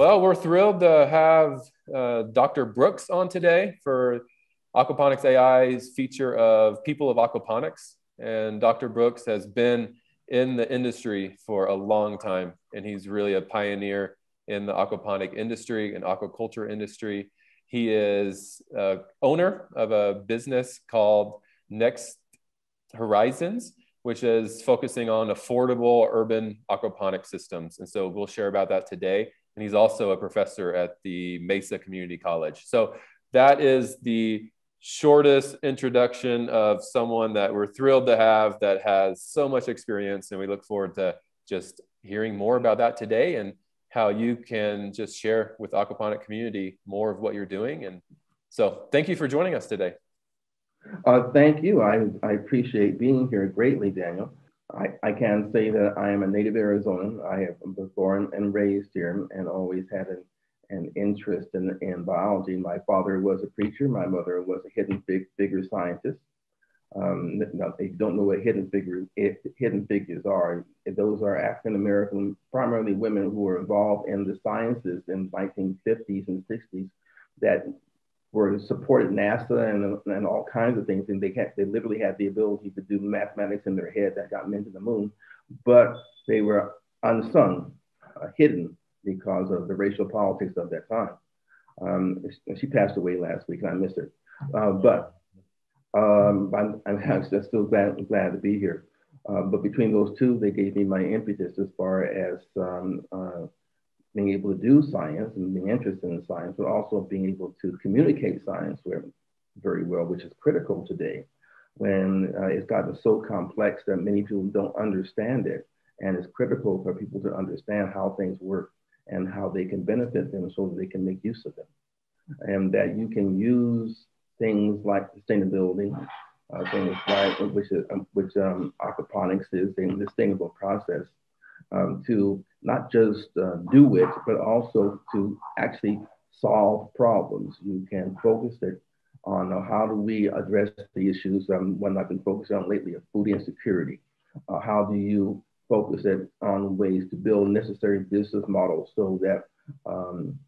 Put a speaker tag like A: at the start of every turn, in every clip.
A: Well, we're thrilled to have uh, Dr. Brooks on today for Aquaponics AI's feature of People of Aquaponics. And Dr. Brooks has been in the industry for a long time, and he's really a pioneer in the aquaponic industry and aquaculture industry. He is uh, owner of a business called Next Horizons, which is focusing on affordable urban aquaponic systems. And so we'll share about that today and he's also a professor at the Mesa Community College. So that is the shortest introduction of someone that we're thrilled to have that has so much experience, and we look forward to just hearing more about that today and how you can just share with aquaponic community more of what you're doing. And so thank you for joining us today.
B: Uh, thank you. I, I appreciate being here greatly, Daniel. I, I can say that I am a native Arizonan. I have been born and raised here and always had an, an interest in, in biology. My father was a preacher. My mother was a hidden fig, figure scientist. Um, now, if you don't know what hidden figures, hidden figures are, those are African American, primarily women who were involved in the sciences in 1950s and 60s that were supported NASA and, and all kinds of things. And they had, they literally had the ability to do mathematics in their head that got them to the moon, but they were unsung, uh, hidden because of the racial politics of that time. Um, she passed away last week and I missed her. Uh, but um, I'm, I'm, still glad, glad to be here. Uh, but between those two, they gave me my impetus as far as um, uh, being able to do science and being interested in science, but also being able to communicate science very well, which is critical today when uh, it's gotten so complex that many people don't understand it. And it's critical for people to understand how things work and how they can benefit them so that they can make use of them. And that you can use things like sustainability, uh, things like which, is, um, which um, aquaponics is, a sustainable process um, to not just uh, do it, but also to actually solve problems. You can focus it on uh, how do we address the issues, um, one I've been focusing on lately of food insecurity. Uh, how do you focus it on ways to build necessary business models so that um,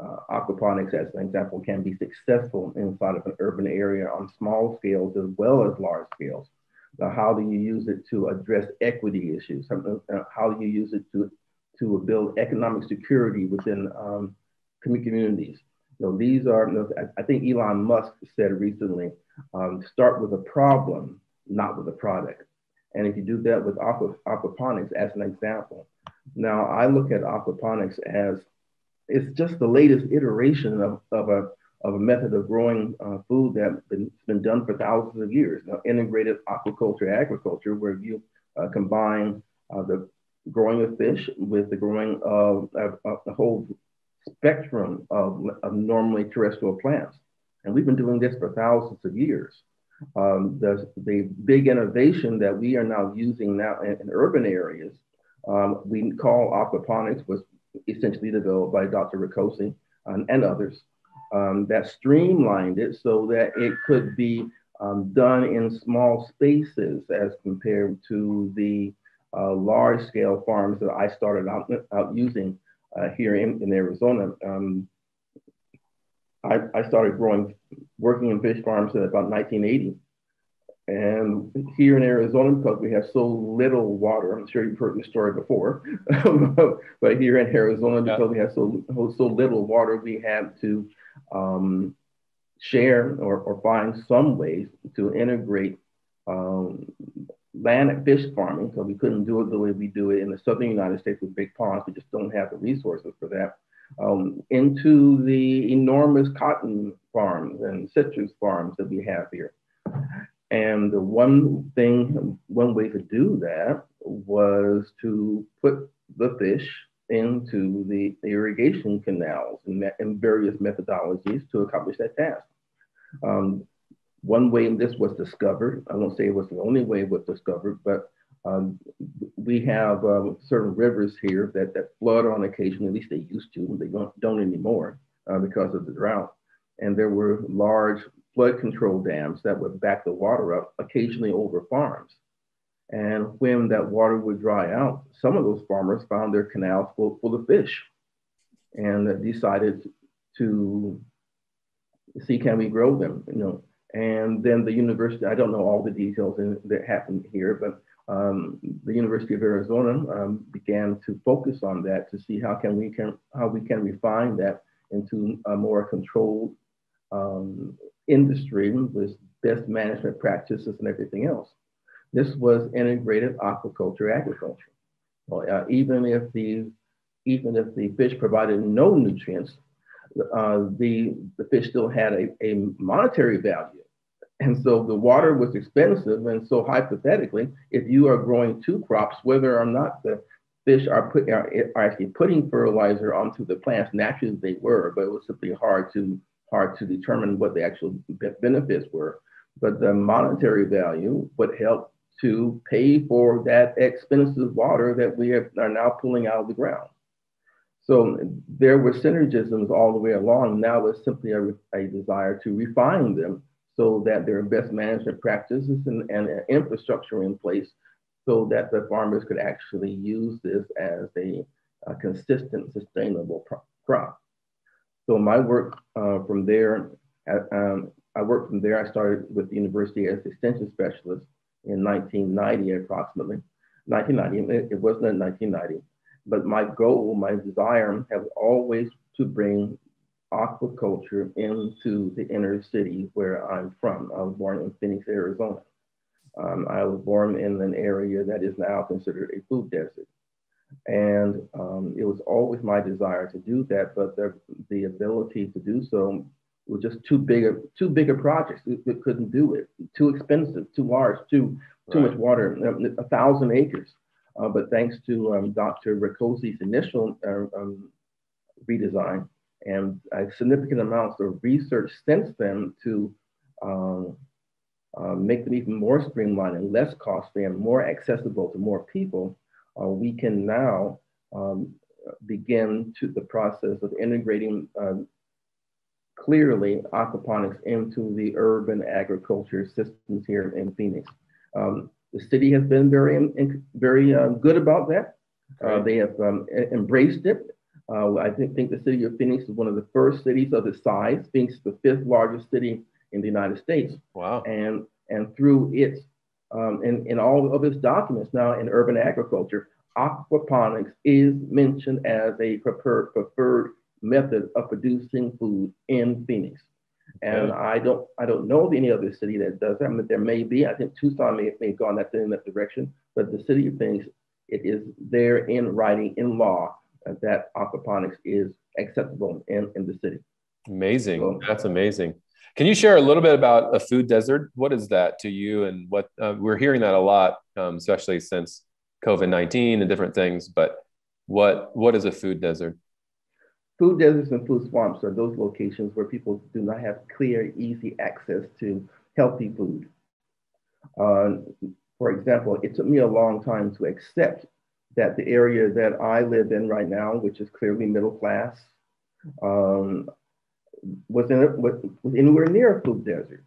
B: uh, aquaponics, as an example, can be successful inside of an urban area on small scales as well as large scales. Now, how do you use it to address equity issues? Uh, how do you use it to to build economic security within um, communities. Know, these are, you know, I, think Elon Musk said recently, um, start with a problem, not with a product. And if you do that with aqua, aquaponics as an example, now I look at aquaponics as it's just the latest iteration of, of, a, of a method of growing uh, food that's been, been done for thousands of years. Now, integrated aquaculture, agriculture, where you uh, combine uh, the growing of fish with the growing of, the whole spectrum of, of, normally terrestrial plants. And we've been doing this for thousands of years. Um, the, the big innovation that we are now using now in, in urban areas, um, we call aquaponics, was essentially developed by Dr. Rakocy and, and others, um, that streamlined it so that it could be um, done in small spaces as compared to the uh, large scale farms that I started out, out using uh, here in, in Arizona. Um, I, I started growing, working in fish farms at about 1980. And here in Arizona, because we have so little water, I'm sure you've heard the story before, but here in Arizona, because we have so, so little water, we have to um, share or, or find some ways to integrate um, land and fish farming, so we couldn't do it the way we do it in the southern United States with big ponds. We just don't have the resources for that. Um, into the enormous cotton farms and citrus farms that we have here. And the one thing, one way to do that was to put the fish into the irrigation canals and, and various methodologies to accomplish that task. Um, one way this was discovered, I won't say it was the only way it was discovered, but um, we have um, certain rivers here that, that flood on occasion, at least they used to, they don't, don't anymore uh, because of the drought. and there were large flood control dams that would back the water up, occasionally over farms. And when that water would dry out, some of those farmers found their canals full, full of fish and decided to see can we grow them, you know. And then the university, I don't know all the details in, that happened here, but um, the University of Arizona um, began to focus on that to see how can we can how we can refine that into a more controlled um, industry with best management practices and everything else. This was integrated aquaculture agriculture. Well, uh, even if the even if the fish provided no nutrients, uh, the the fish still had a, a monetary value. And so the water was expensive. And so hypothetically, if you are growing two crops, whether or not the fish are, put, are, are actually putting fertilizer onto the plants, naturally they were, but it was simply hard to hard to determine what the actual benefits were. But the monetary value would help to pay for that expensive water that we are now pulling out of the ground. So there were synergisms all the way along. Now it's simply a, a desire to refine them so that there are best management practices and, and infrastructure in place so that the farmers could actually use this as a, a consistent, sustainable crop. So my work uh, from there, uh, um, I worked from there. I started with the university as extension specialist in 1990, approximately. 1990, it, it wasn't in 1990, but my goal, my desire, has always to bring aquaculture into the inner city where I'm from. I was born in Phoenix, Arizona. Um, I was born in an area that is now considered a food desert. And um, it was always my desire to do that, but the, the ability to do so was just too big a too big a project. We, we couldn't do it. Too expensive, too large, too too right. much water, a thousand acres. Uh, but thanks to um, Dr. Rakocy's initial uh, um, redesign, and significant amounts of research since then to um, uh, make them even more streamlined and less costly and more accessible to more people, uh, we can now um, begin to the process of integrating um, clearly aquaponics into the urban agriculture systems here in Phoenix. Um, the city has been very, very uh, good about that. Uh, they have um, embraced it uh, I think, think the city of Phoenix is one of the first cities of its size. Phoenix is the fifth largest city in the United States.
A: Wow.
B: And, and through its, um, in, in all of its documents now in urban agriculture, aquaponics is mentioned as a preferred, preferred method of producing food in Phoenix. And I don't I don't know of any other city that does that. I mean, there may be. I think Tucson may, may have gone that in that direction, but the city of Phoenix, it is there in writing in law that aquaponics is acceptable in, in the city.
A: Amazing. So, That's amazing. Can you share a little bit about a food desert? What is that to you? And what uh, we're hearing that a lot, um, especially since COVID 19 and different things. But what, what is a food desert?
B: Food deserts and food swamps are those locations where people do not have clear, easy access to healthy food. Uh, for example, it took me a long time to accept that the area that I live in right now, which is clearly middle class, um, was, in a, was, anywhere near a food desert.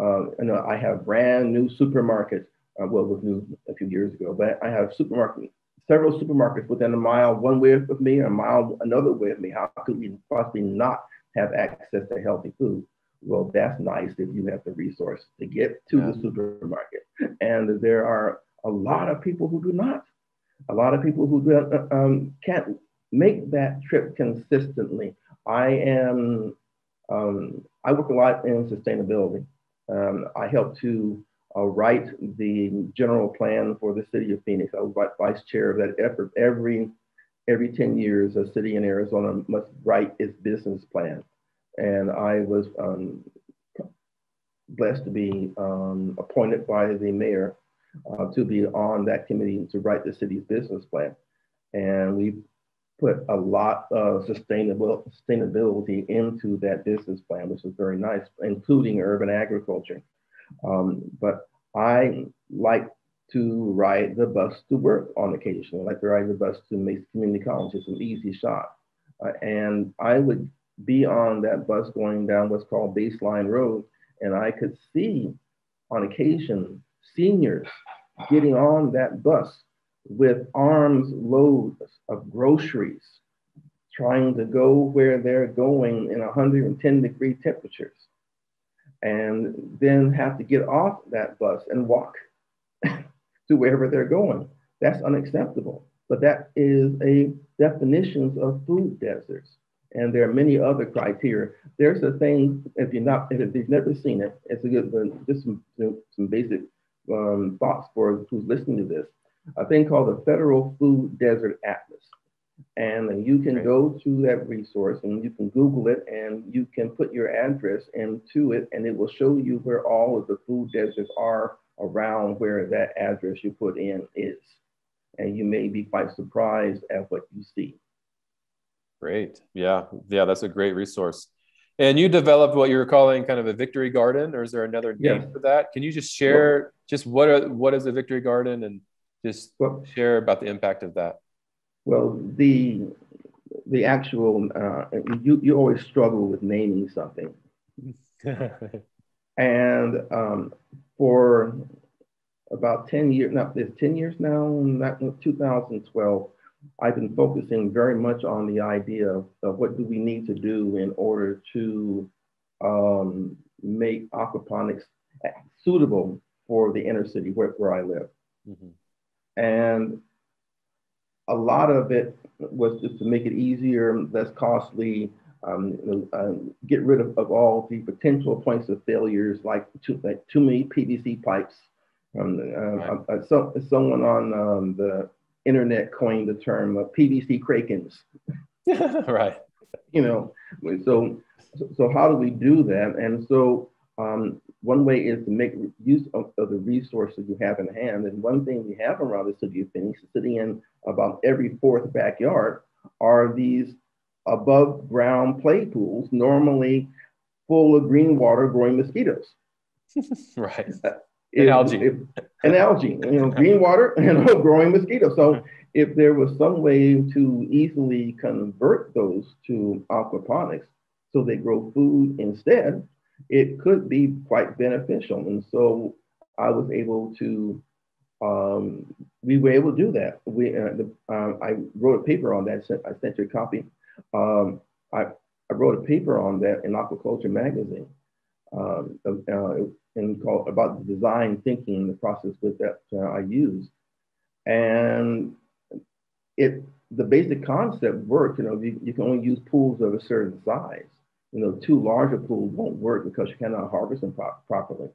B: Uh, and I have brand new supermarkets. Uh, well, it was new a few years ago, but I have supermarket, several supermarkets within a mile one way of me, a mile another way of me. How could we possibly not have access to healthy food? Well, that's nice if you have the resource to get to yeah. the supermarket. And there are a lot of people who do not. A lot of people who uh, um, can't make that trip consistently. I am, um, I work a lot in sustainability. Um, I help to uh, write the general plan for the city of Phoenix. I was vice chair of that effort. Every, every 10 years, a city in Arizona must write its business plan. And I was um, blessed to be um, appointed by the mayor uh, to be on that committee to write the city's business plan. And we put a lot of sustainable sustainability into that business plan, which was very nice, including urban agriculture. Um, but I like to ride the bus to work on occasion. I like to ride the bus to Mesa Community College. It's an easy shot. Uh, and I would be on that bus going down what's called Baseline Road, and I could see on occasion seniors getting on that bus with arms loads of groceries, trying to go where they're going in 110 degree temperatures, and then have to get off that bus and walk to wherever they're going. That's unacceptable. But that is a definition of food deserts. And there are many other criteria. There's a thing, if you're not, if you've never seen it, it's a good, just some, some basic um, thoughts for who's listening to this. A thing called the Federal Food Desert Atlas. And you can go to that resource and you can Google it and you can put your address into it and it will show you where all of the food deserts are around where that address you put in is. And you may be quite surprised at what you see.
A: Great. Yeah. Yeah, that's a great resource. And you developed what you were calling kind of a victory garden, or is there another name yes. for that? Can you just share well, just what are, what is a victory garden and just well, share about the impact of that?
B: Well, the the actual uh, you you always struggle with naming something, and um, for about 10 years, now it's 10 years now, not 2012, I've been focusing very much on the idea of, of what do we need to do in order to um, make aquaponics suitable for the inner city where, where I live. Mm-hmm. And a lot of it was just to make it easier, less costly, um, uh, get rid of, of, all the potential points of failures like too, like too many PVC pipes. Um, uh, right. uh, so, someone on um, the internet coined the term PVC krakens.
A: right.
B: You know, so so how do we do that? And so um, one way is to make use of, of, the resources you have in hand. And one thing we have around the city of Phoenix, sitting in about every fourth backyard, are these above ground play pools, normally full of green water growing mosquitoes.
A: right. Uh, if, algae. If,
B: and algae, you know, green water and growing mosquitoes. So if there was some way to easily convert those to aquaponics so they grow food instead, it could be quite beneficial. And so I was able to, um, we were able to do that. We, uh, the, uh, I wrote a paper on that. I sent you a copy. Um, I, I wrote a paper on that in Aquaculture magazine, um, uh, and called about the design thinking, the process with that uh, I used. and it the basic concept worked, You know, you, you, can only use pools of a certain size. You know, too large a pool won't work because you cannot harvest them pro- properly.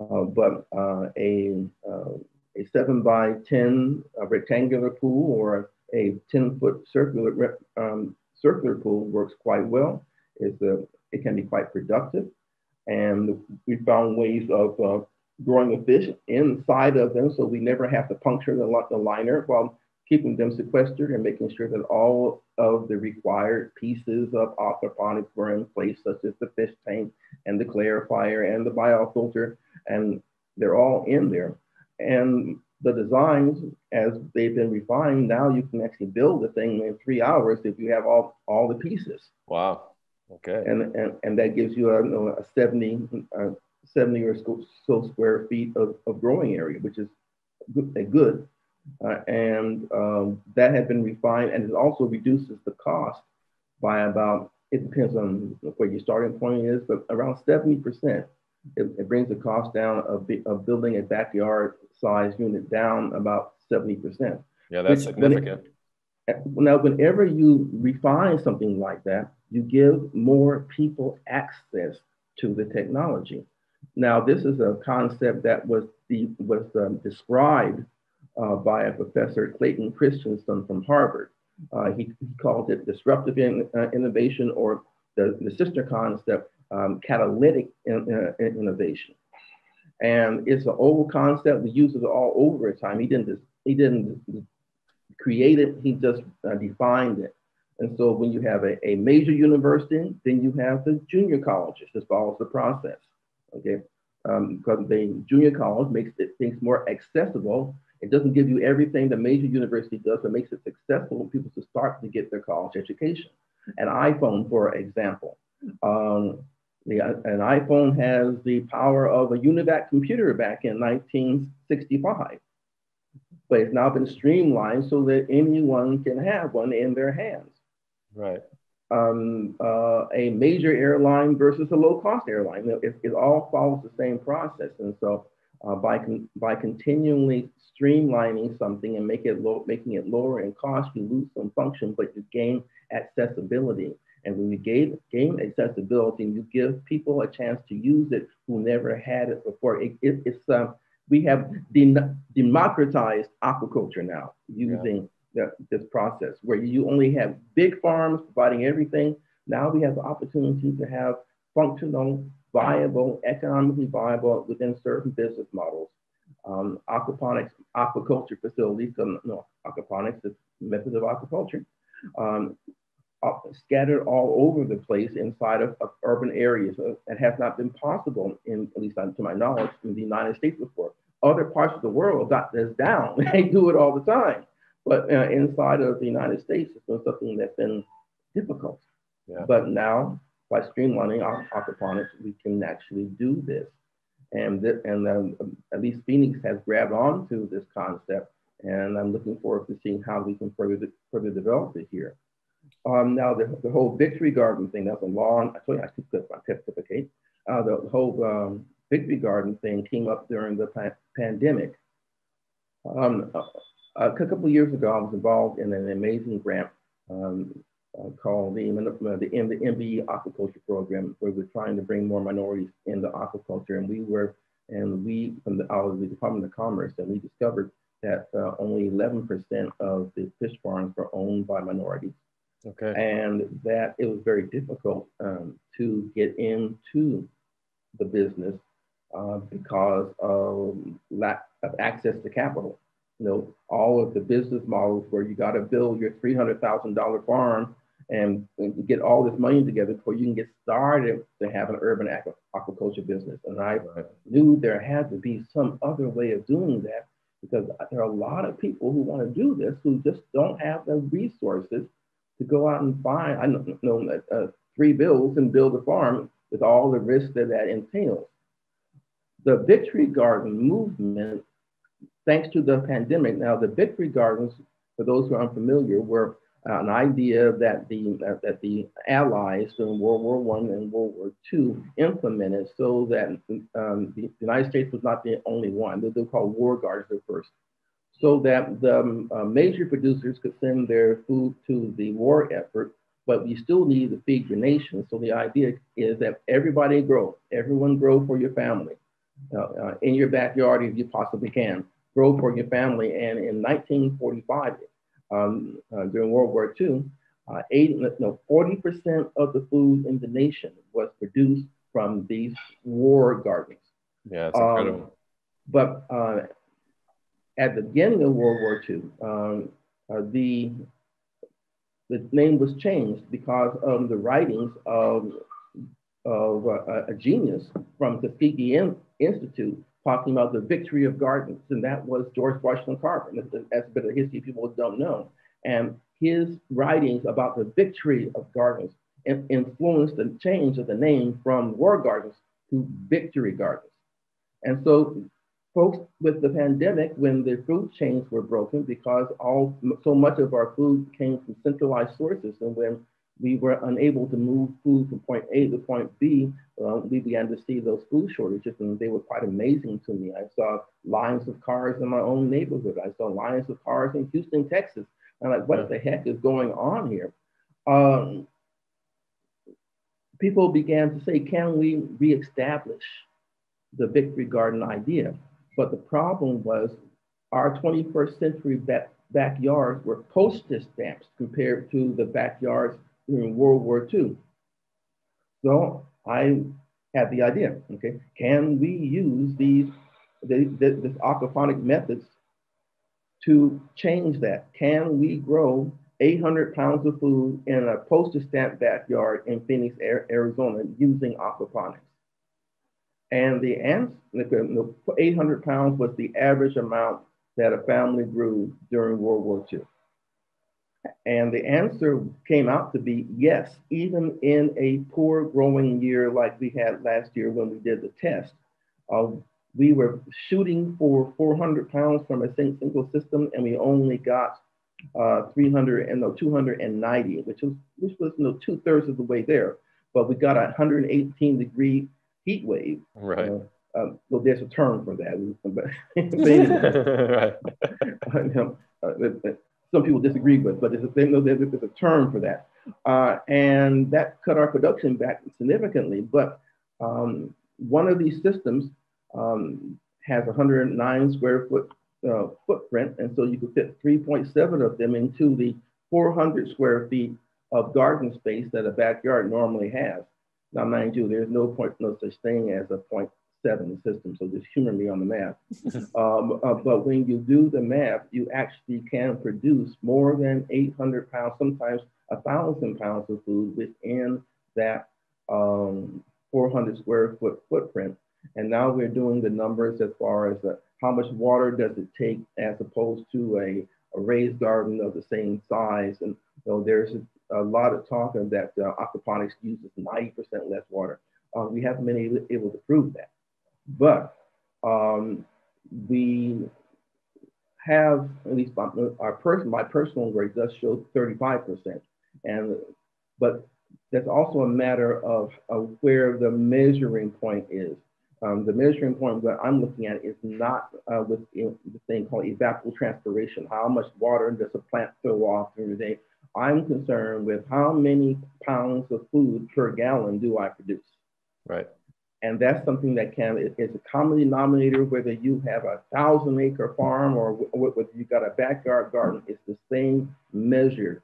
B: Uh, but uh, a uh, a seven by ten rectangular pool or a ten foot circular um, circular pool works quite well. It's a, it can be quite productive. And we found ways of uh, growing the fish inside of them so we never have to puncture the, the liner while keeping them sequestered and making sure that all of the required pieces of aquaponics were in place, such as the fish tank and the clarifier and the biofilter, and they're all in there. And the designs, as they've been refined, now you can actually build the thing in three hours if you have all, all the pieces.
A: Wow. Okay.
B: And, and, and that gives you a, a 70, uh, 70 or so square feet of, of growing area, which is good. good. Uh, and um, that had been refined and it also reduces the cost by about, it depends on where your starting point is, but around 70%. It, it brings the cost down of, of building a backyard size unit down about 70%.
A: Yeah, that's significant.
B: It, now, whenever you refine something like that, you give more people access to the technology. Now, this is a concept that was, the, was um, described uh, by a professor, Clayton Christensen from Harvard. Uh, he, he, called it disruptive in, uh, innovation or the, the sister concept, um, catalytic in, uh, innovation. And it's an old concept. We use it all over time. He didn't, he didn't create it, he just uh, defined it. And so when you have a, a major university, then you have the junior colleges. This follows the process, okay? Um, because the junior college makes it, things more accessible. It doesn't give you everything the major university does, that makes it successful for people to start to get their college education. An iPhone, for example. Um, the, an iPhone has the power of a UNIVAC computer back in 1965, but it's now been streamlined so that anyone can have one in their hands.
A: Right.
B: Um, uh, a major airline versus a low cost airline. It, it, all follows the same process. And so uh, by, con- by continually streamlining something and make it low, making it lower in cost, you lose some function, but you gain accessibility. And when you gain, gain accessibility, you give people a chance to use it who never had it before. It, it, it's uh, we have de- democratized aquaculture now using yeah. the, this process where you only have big farms providing everything. Now we have the opportunity to have functional, viable, economically viable within certain business models. Um, aquaponics, aquaculture facilities, um, no, aquaponics is method of aquaculture, um, scattered all over the place inside of, of urban areas. Uh, that has not been possible, in at least to my knowledge, in the United States before. Other parts of the world got this down. they do it all the time. But uh, inside of the United States, it's been something that's been difficult. Yeah. But now, by streamlining our aquaponics, we can actually do this. And, th- and um, at least Phoenix has grabbed onto this concept. And I'm looking forward to seeing how we can further, further develop it here. Um, now, the, the whole victory garden thing, that's a long, I told you I took my certificate. Uh, the whole um, victory garden thing came up during the pa- pandemic. Um, a, a couple of years ago, I was involved in an amazing grant um, uh, called the, the, the MBE Aquaculture Program, where we're trying to bring more minorities into aquaculture. And we were, and we, from the, out of the Department of Commerce, and we discovered that uh, only 11% of the fish farms were owned by minorities. Okay. And that it was very difficult um, to get into the business uh, because of lack of access to capital. You know, all of the business models where you got to build your $300,000 farm and, get all this money together before you can get started to have an urban aquaculture business. And I right. knew there had to be some other way of doing that because there are a lot of people who want to do this who just don't have the resources to go out and find, I know, know uh, three bills and build a farm with all the risks that that entails. The Victory Garden movement, thanks to the pandemic, now the Victory Gardens, for those who are unfamiliar, were uh, an idea that the uh, that the Allies during World War One and World War Two implemented, so that um, the United States was not the only one. They were called war gardens at first so that the um, uh, major producers could send their food to the war effort, but we still need to feed your nation. So the idea is that everybody grow, everyone grow for your family, uh, uh, in your backyard if you possibly can, grow for your family. And in 1945, um, uh, during World War II, uh, eight, no, 40% of the food in the nation was produced from these war gardens.
A: Yeah, it's incredible. Um,
B: but uh, at the beginning of World War II, um, uh, the, the name was changed because of the writings of, of uh, a genius from the Tuskegee Institute talking about the victory of gardens, and that was George Washington Carver. That's, that's a bit of history people don't know. And his writings about the victory of gardens influenced the change of the name from War Gardens to Victory Gardens. And so folks with the pandemic when the food chains were broken because all so much of our food came from centralized sources and when we were unable to move food from point A to point B, uh, we began to see those food shortages and they were quite amazing to me. I saw lines of cars in my own neighborhood. I saw lines of cars in Houston, Texas. I'm like, what the heck is going on here? Um, people began to say, can we reestablish the Victory Garden idea? But the problem was our 21st century back, backyards were postage stamps compared to the backyards during World War II. So I had the idea, okay, can we use these, the, the, this aquaponic methods to change that? Can we grow 800 pounds of food in a postage stamp backyard in Phoenix, Arizona using aquaponics? And the answer, the 800 pounds was the average amount that a family grew during World War II. And the answer came out to be yes, even in a poor growing year like we had last year when we did the test. Uh, we were shooting for 400 pounds from a single system, and we only got uh, 300 and no 290, which was which was you know, two thirds of the way there. But we got a 118 degree heat wave.
A: Right. Uh,
B: um, well, there's a term for that. But right. uh, some people disagree with, but there's a, there's, a term for that. Uh, and that cut our production back significantly. But um, one of these systems um, has 109 square foot uh, footprint. And so you could fit 3.7 of them into the 400 square feet of garden space that a backyard normally has. Now, mind you, there's no point, no such thing as a 0.7 system, so just humor me on the math. um, uh, but when you do the math, you actually can produce more than 800 pounds, sometimes a thousand pounds of food within that um, 400 square foot footprint. And now we're doing the numbers as far as uh, how much water does it take as opposed to a, a raised garden of the same size. And know, there's a, a lot of talk of that uh, aquaponics uses 90% less water. Uh, we haven't been able, to prove that. But um, we have, at least my, our person, my personal rate does show 35%. And, but that's also a matter of, of where the measuring point is. Um, the measuring point that I'm looking at is not uh, with the thing called evapotranspiration. How much water does a plant throw off during the day? I'm concerned with how many pounds of food per gallon do I produce?
A: Right.
B: And that's something that can is a common denominator, whether you have a thousand acre farm or whether you got a backyard garden, it's the same measure.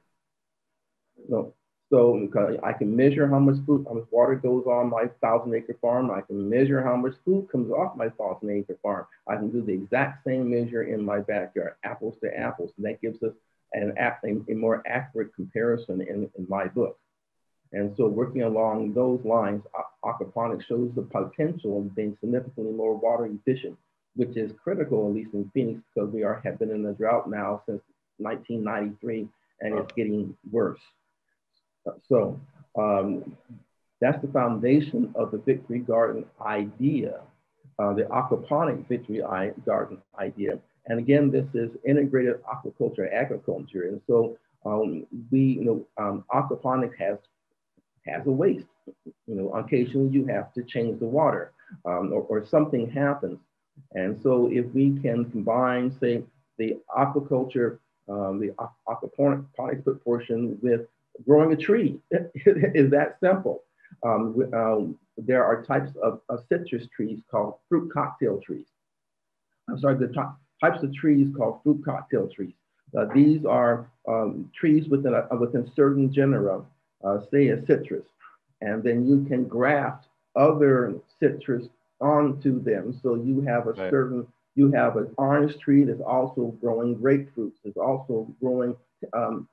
B: No, so I can measure how much food, how much water goes on my thousand acre farm. I can measure how much food comes off my thousand acre farm. I can do the exact same measure in my backyard, apples to apples. And that gives us an, a, a more accurate comparison in, in my book. And so working along those lines, aquaponics shows the potential of being significantly more water efficient, which is critical, at least in Phoenix, because we are, have been in a drought now since 1993, and it's getting worse. So um, that's the foundation of the Victory Garden idea, uh, the aquaponic Victory Garden idea. And again, this is integrated aquaculture and agriculture. And so um, we, you know, um, aquaponics has, has a waste. You know, occasionally you have to change the water um, or, or something happens. And so if we can combine, say, the aquaculture, um, the aquaponics portion with growing a tree is that simple. Um, um, there are types of, of, citrus trees called fruit cocktail trees. I'm sorry, the types of trees called fruit cocktail trees. Uh, these are um, trees within, a, within certain genera, uh, say a citrus, and then you can graft other citrus onto them. So you have a right. certain, you have an orange tree that's also growing grapefruits, it's also growing um,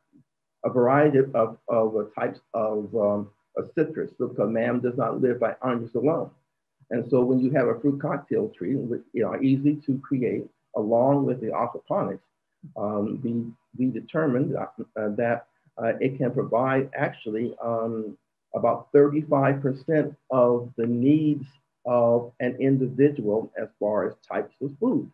B: a variety of, of uh, types of um, citrus because man does not live by oranges alone. And so when you have a fruit cocktail tree, which you know, easy to create along with the aquaponics, um, we, we determined uh, uh, that uh, it can provide actually um, about 35% of the needs of an individual as far as types of food.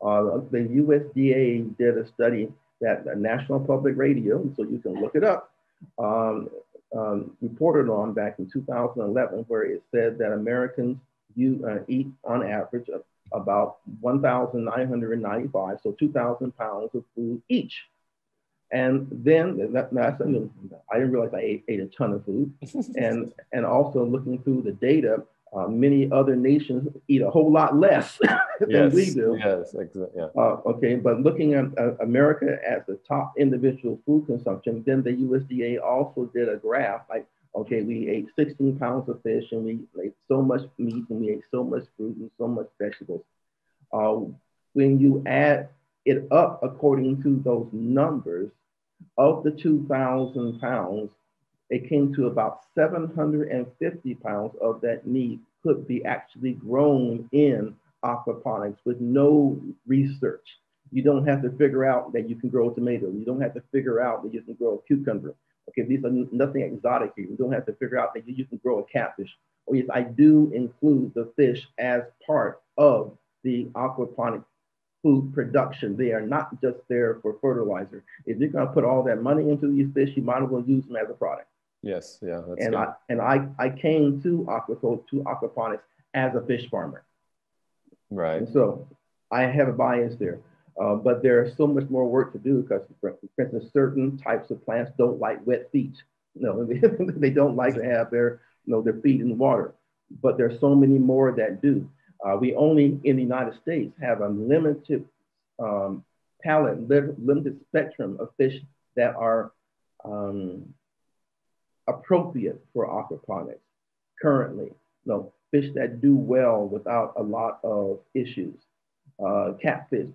B: Uh, the USDA did a study that the National Public Radio, so you can look it up, um, um, reported on back in 2011, where it said that Americans you, uh, eat on average about 1,995, so 2,000 pounds of food each. And then that, that's, I, mean, I didn't realize I ate, ate a ton of food. and, and also looking through the data, uh, many other nations eat a whole lot less than
A: yes,
B: we do.
A: Yes, exactly. Yeah.
B: Uh, okay, but looking at uh, America as the top individual food consumption, then the USDA also did a graph like, okay, we ate 16 pounds of fish and we ate so much meat and we ate so much fruit and so much vegetables. Uh, when you add it up according to those numbers, of the 2,000 pounds, it came to about 750 pounds of that meat could be actually grown in aquaponics with no research. You don't have to figure out that you can grow a tomato. You don't have to figure out that you can grow a cucumber. Okay, these are nothing exotic here. You don't have to figure out that you can grow a catfish. Oh yes, I do include the fish as part of the aquaponic food production. They are not just there for fertilizer. If you're going to put all that money into these fish, you might as well use them as a product.
A: Yes, yeah.
B: and good. I and I I came to aquaculture to aquaponics as a fish farmer.
A: Right.
B: And so I have a bias there. Uh, but there's so much more work to do because, for instance, certain types of plants don't like wet feet. No, they don't like to have their, you know, their feet in water. But there's so many more that do. Uh, we only in the United States have a limited um, palette, limited spectrum of fish that are um, appropriate for aquaponics currently. No, fish that do well without a lot of issues. Uh, catfish,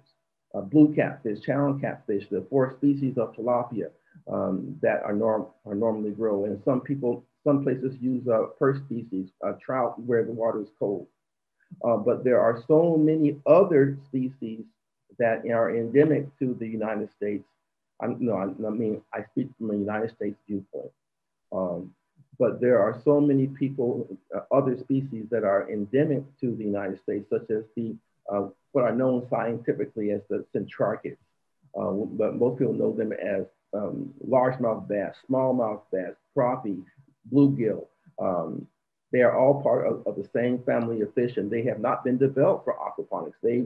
B: uh, blue catfish, channel catfish, the four species of tilapia um, that are, norm are normally grow. And some people, some places use uh, per species, uh, trout where the water is cold. Uh, but there are so many other species that are endemic to the United States. I, no, I, I mean, I speak from a United States viewpoint. Um, but there are so many people, uh, other species that are endemic to the United States, such as the uh, what are known scientifically as the centrarchids, uh, but most people know them as um, largemouth bass, smallmouth bass, crappie, bluegill. Um, they are all part of, of, the same family of fish, and they have not been developed for aquaponics. They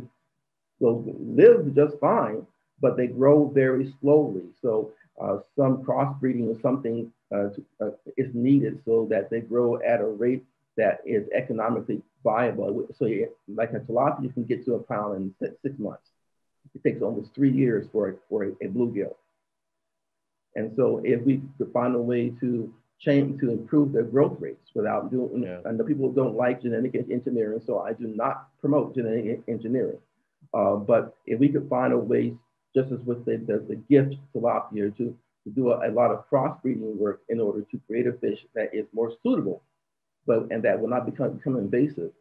B: will live just fine, but they grow very slowly. So uh, some crossbreeding or something uh, uh, is needed so that they grow at a rate that is economically viable. So you, like a tilapia, you can get to a pound in six, six months. It takes almost three years for, for a, a bluegill. And so if we could find a way to change, to improve their growth rates without doing, yeah. and the people don't like genetic engineering, so I do not promote genetic engineering. Uh, but if we could find a way, just as with the, the, the GIFT tilapia, to, to do a, a lot of crossbreeding work in order to create a fish that is more suitable but and that will not become, become invasive,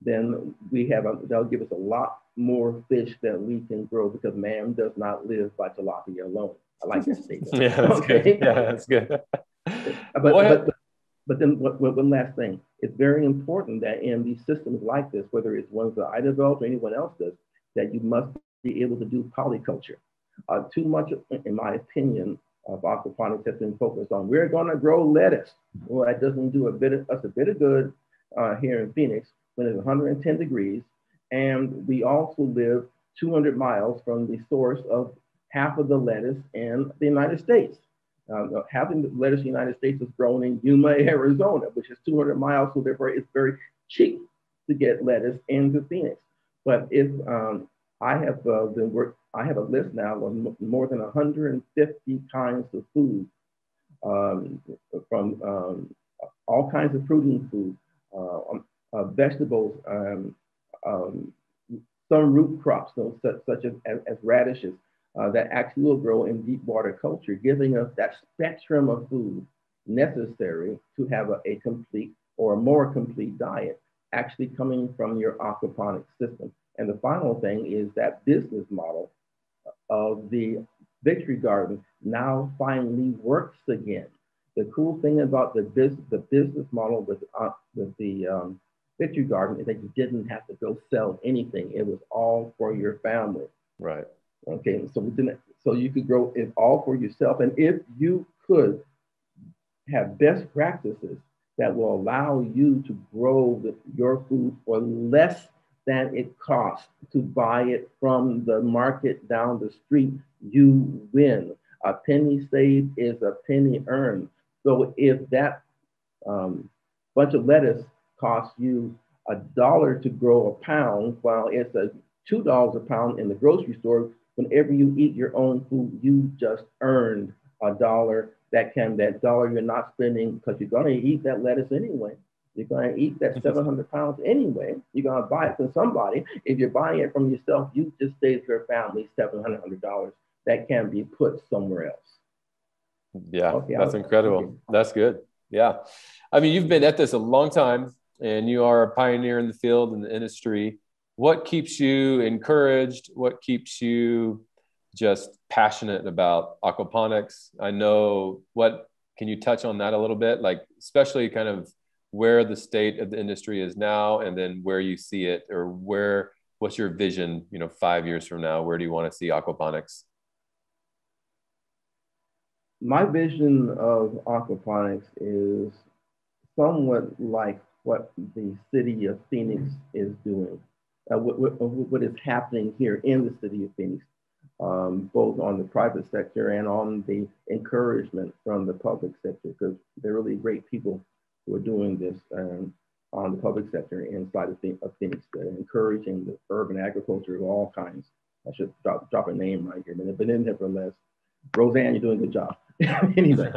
B: then we have a, that'll give us a lot more fish that we can grow because man does not live by tilapia alone. I like that statement.
A: yeah, that's okay? good. Yeah, that's good.
B: But, but, but, but then one last thing, it's very important that in these systems like this, whether it's ones that I developed or anyone else does, that you must be able to do polyculture. Uh, too much, in my opinion, of aquaponics has been focused on. We're going to grow lettuce. Well, that doesn't do a bit of, us a bit of good uh, here in Phoenix when it's 110 degrees. And we also live 200 miles from the source of half of the lettuce in the United States. Um, half of the lettuce in the United States is grown in Yuma, Arizona, which is 200 miles. So therefore it's very cheap to get lettuce into Phoenix. But if um, I have uh, been work, I have a list now of more than 150 kinds of food, um, from um, all kinds of fruiting food, uh, um, uh, vegetables, um, some root crops, such, such as, as, as radishes, uh, that actually will grow in deep water culture, giving us that spectrum of food necessary to have a, a complete or a more complete diet, actually coming from your aquaponic system. And the final thing is that business model of the Victory Garden now finally works again. The cool thing about the, business, the business model with, uh, with the um, Victory Garden is that you didn't have to go sell anything. It was all for your family.
A: Right.
B: Okay. So didn't. So you could grow it all for yourself, and if you could have best practices that will allow you to grow the, your food for less than it costs to buy it from the market down the street, you win. A penny saved is a penny earned. So if that um, bunch of lettuce costs you a dollar to grow a pound, while it's a two dollars a pound in the grocery store, whenever you eat your own food, you just earned a dollar. That can that dollar you're not spending because you're gonna eat that lettuce anyway. You're going to eat that mm-hmm. 700 pounds anyway. You're going to buy it from somebody. If you're buying it from yourself, you just saved your family $700 that can be put somewhere else.
A: Yeah, okay, that's incredible. That's good. Yeah. I mean, you've been at this a long time and you are a pioneer in the field and the industry. What keeps you encouraged? What keeps you just passionate about aquaponics? I know what can you touch on that a little bit, like especially kind of where the state of the industry is now, and then where you see it, or where what's your vision? You know, five years from now, where do you want to see aquaponics?
B: My vision of aquaponics is somewhat like what the city of Phoenix is doing uh, what, what, what is happening here in the city of Phoenix, um, both on the private sector and on the encouragement from the public sector, because they're really great people who are doing this um, on the public sector inside of, of Phoenix, encouraging the urban agriculture of all kinds. I should drop, drop a name right here, but nevertheless, Roseanne, you're doing a good job. anyway,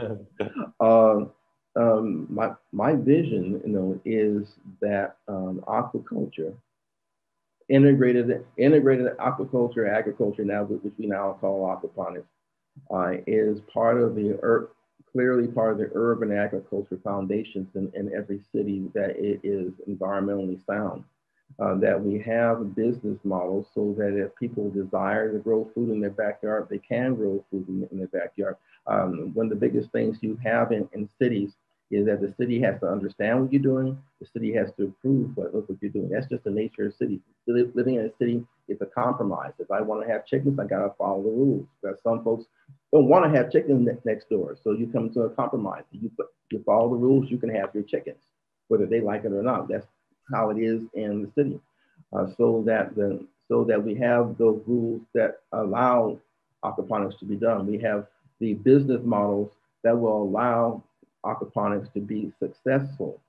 B: uh, um, my, my vision, you know, is that um, aquaculture integrated integrated aquaculture, agriculture now, which we now call aquaponics, uh, is part of the clearly part of the urban agriculture foundations in, in every city that it is environmentally sound. Uh, that we have business models so that if people desire to grow food in their backyard, they can grow food in, in their backyard. Um, one of the biggest things you have in, in cities is that the city has to understand what you're doing. The city has to approve what, what you're doing. That's just the nature of the city. Living in a city is a compromise. If I want to have chickens, I got to follow the rules. Because some folks don't want to have chickens next door. So you come to a compromise. You, you follow the rules, you can have your chickens, whether they like it or not. That's how it is in the city. Uh, so that the so that we have those rules that allow aquaponics to be done. We have the business models that will allow aquaponics to be successful.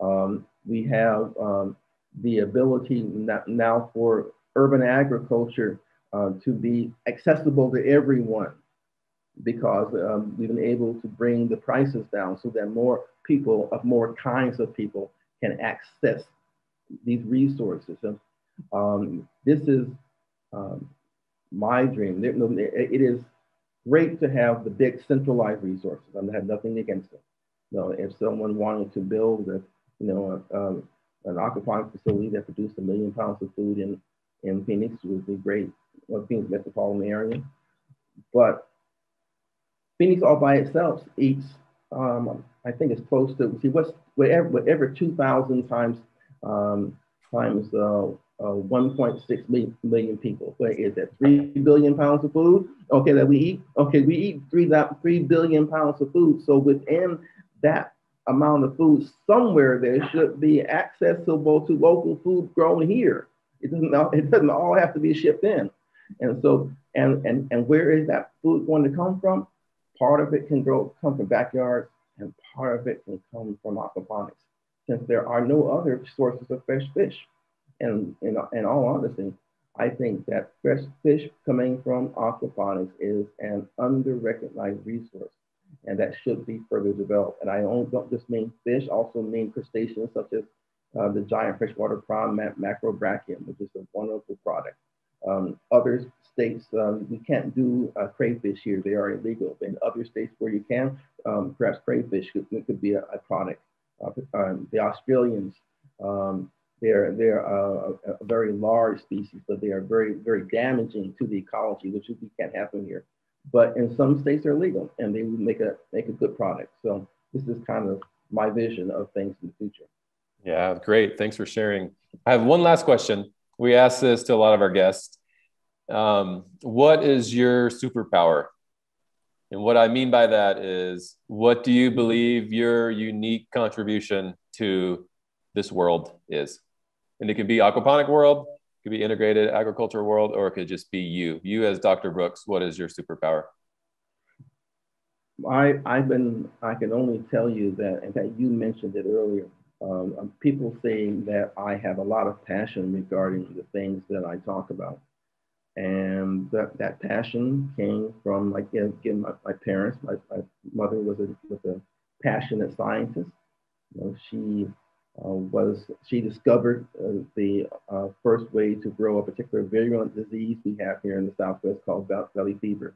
B: Um, we have um, the ability now for urban agriculture uh, to be accessible to everyone because um, we've been able to bring the prices down so that more people of more kinds of people can access these resources. And, um, this is um, my dream. It is great to have the big centralized resources. I have nothing against it know, if someone wanted to build a, you know, a, um, an aquaponics facility that produced a million pounds of food in, in Phoenix would be great, well, Phoenix metropolitan area. But Phoenix all by itself eats, um, I think it's close to, see, what's, whatever, whatever 2,000 times, um, times uh, uh, 1.6 million, million people. Is that? Three billion pounds of food? Okay, that we eat. Okay, we eat three that three billion pounds of food. So within that amount of food somewhere there should be accessible to local food grown here. It doesn't, it doesn't all have to be shipped in. And so, and, and, and where is that food going to come from? Part of it can grow, come from backyards and part of it can come from aquaponics since there are no other sources of fresh fish. And in, in all honesty, I think that fresh fish coming from aquaponics is an under-recognized resource and that should be further developed. And I don't just mean fish, also mean crustaceans such as uh, the giant freshwater prawn macrobrachium, which is a wonderful product. Um, other states, um, we can't do uh, crayfish here, they are illegal. In other states where you can, um, perhaps crayfish could, could be a, a product. Uh, the Australians, um, they're, they're a, a, very large species, but they are very, very damaging to the ecology, which we can't happen here but in some states they're legal and they make a make a good product. So this is kind of my vision of things in the future.
A: Yeah, great. Thanks for sharing. I have one last question. We ask this to a lot of our guests. Um, what is your superpower? And what I mean by that is, what do you believe your unique contribution to this world is? And it can be aquaponic world, could be integrated agriculture world, or it could just be you. You as Dr. Brooks, what is your superpower?
B: I, I've been, I can only tell you that, in fact, you mentioned it earlier. Um, people saying that I have a lot of passion regarding the things that I talk about. And that, that passion came from, like, again, my, my parents. My, my mother was a, was a passionate scientist. You know, she was she discovered uh, the uh, first way to grow a particular virulent disease we have here in the Southwest called valley fever.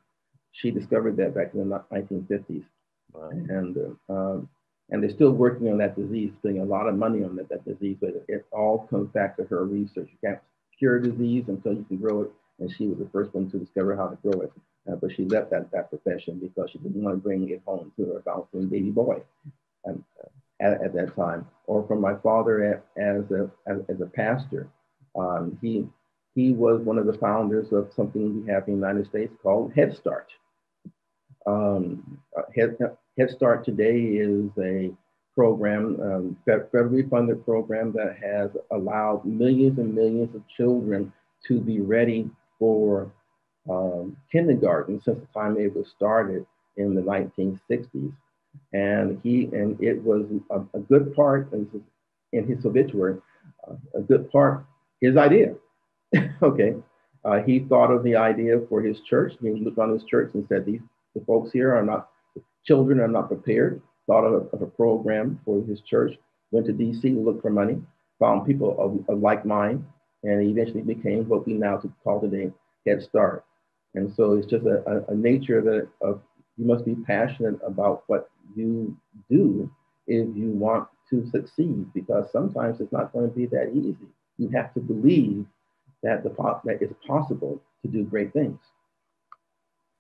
B: She discovered that back in the 1950s. Wow. And, um, and they're still working on that disease, spending a lot of money on that, that disease, but it, all comes back to her research. You can't, cure disease until you can grow it. And she was the first one to discover how to grow it. Uh, but she left that, that profession because she didn't want to bring it home to her bouncing baby boy um, at, at, that time. Or from my father at, as, a, as, as a pastor. Um, he, he was one of the founders of something we have in the United States called Head Start. Um, uh, Head, Head Start today is a program, um, federally funded program that has allowed millions and millions of children to be ready for um, kindergarten since the time it was started in the 1960s. And he and it was a, a good part in his obituary, uh, a good part his idea. okay, uh, he thought of the idea for his church. He looked on his church and said, "These the folks here are not children are not prepared." Thought of, of a program for his church. Went to D.C. looked for money. Found people of, of like mind, and eventually became what we now call today Head Start. And so it's just a, a, a nature that of you must be passionate about what you do if you want to succeed, because sometimes it's not going to be that easy. You have to believe that the that it's possible to do great things.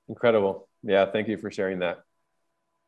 A: Incredible. Yeah, thank you for sharing that.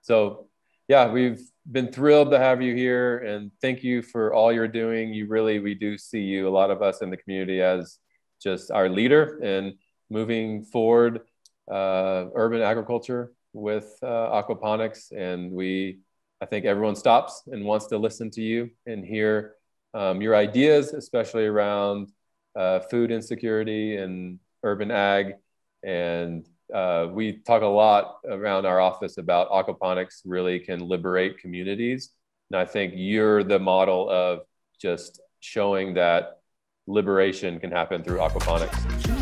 A: So, yeah, we've been thrilled to have you here and thank you for all you're doing. You really, we do see you, a lot of us in the community, as just our leader and moving forward uh, urban agriculture with uh, aquaponics. And we, I think everyone stops and wants to listen to you and hear um, your ideas, especially around uh, food insecurity and urban ag. And uh, we talk a lot around our office about aquaponics really can liberate communities. And I think you're the model of just showing that liberation can happen through aquaponics.